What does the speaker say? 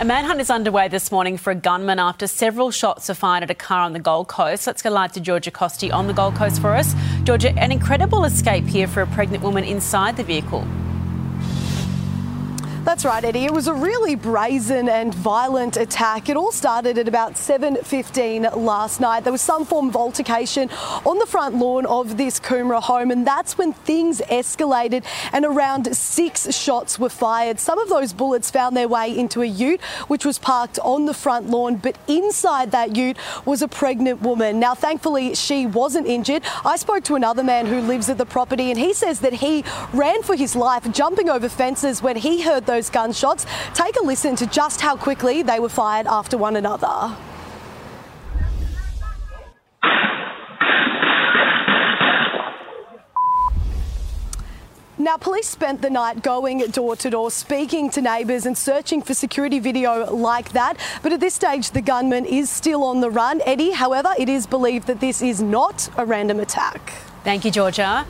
A manhunt is underway this morning for a gunman after several shots are fired at a car on the Gold Coast. Let's go live to Georgia Costi on the Gold Coast for us. Georgia, an incredible escape here for a pregnant woman inside the vehicle. That's right, Eddie. It was a really brazen and violent attack. It all started at about 7.15 last night. There was some form of altercation on the front lawn of this Coomera home, and that's when things escalated and around six shots were fired. Some of those bullets found their way into a ute, which was parked on the front lawn, but inside that ute was a pregnant woman. Now, thankfully, she wasn't injured. I spoke to another man who lives at the property, and he says that he ran for his life, jumping over fences when he heard those those gunshots. Take a listen to just how quickly they were fired after one another. Now, police spent the night going door to door, speaking to neighbours and searching for security video like that. But at this stage, the gunman is still on the run. Eddie, however, it is believed that this is not a random attack. Thank you, Georgia.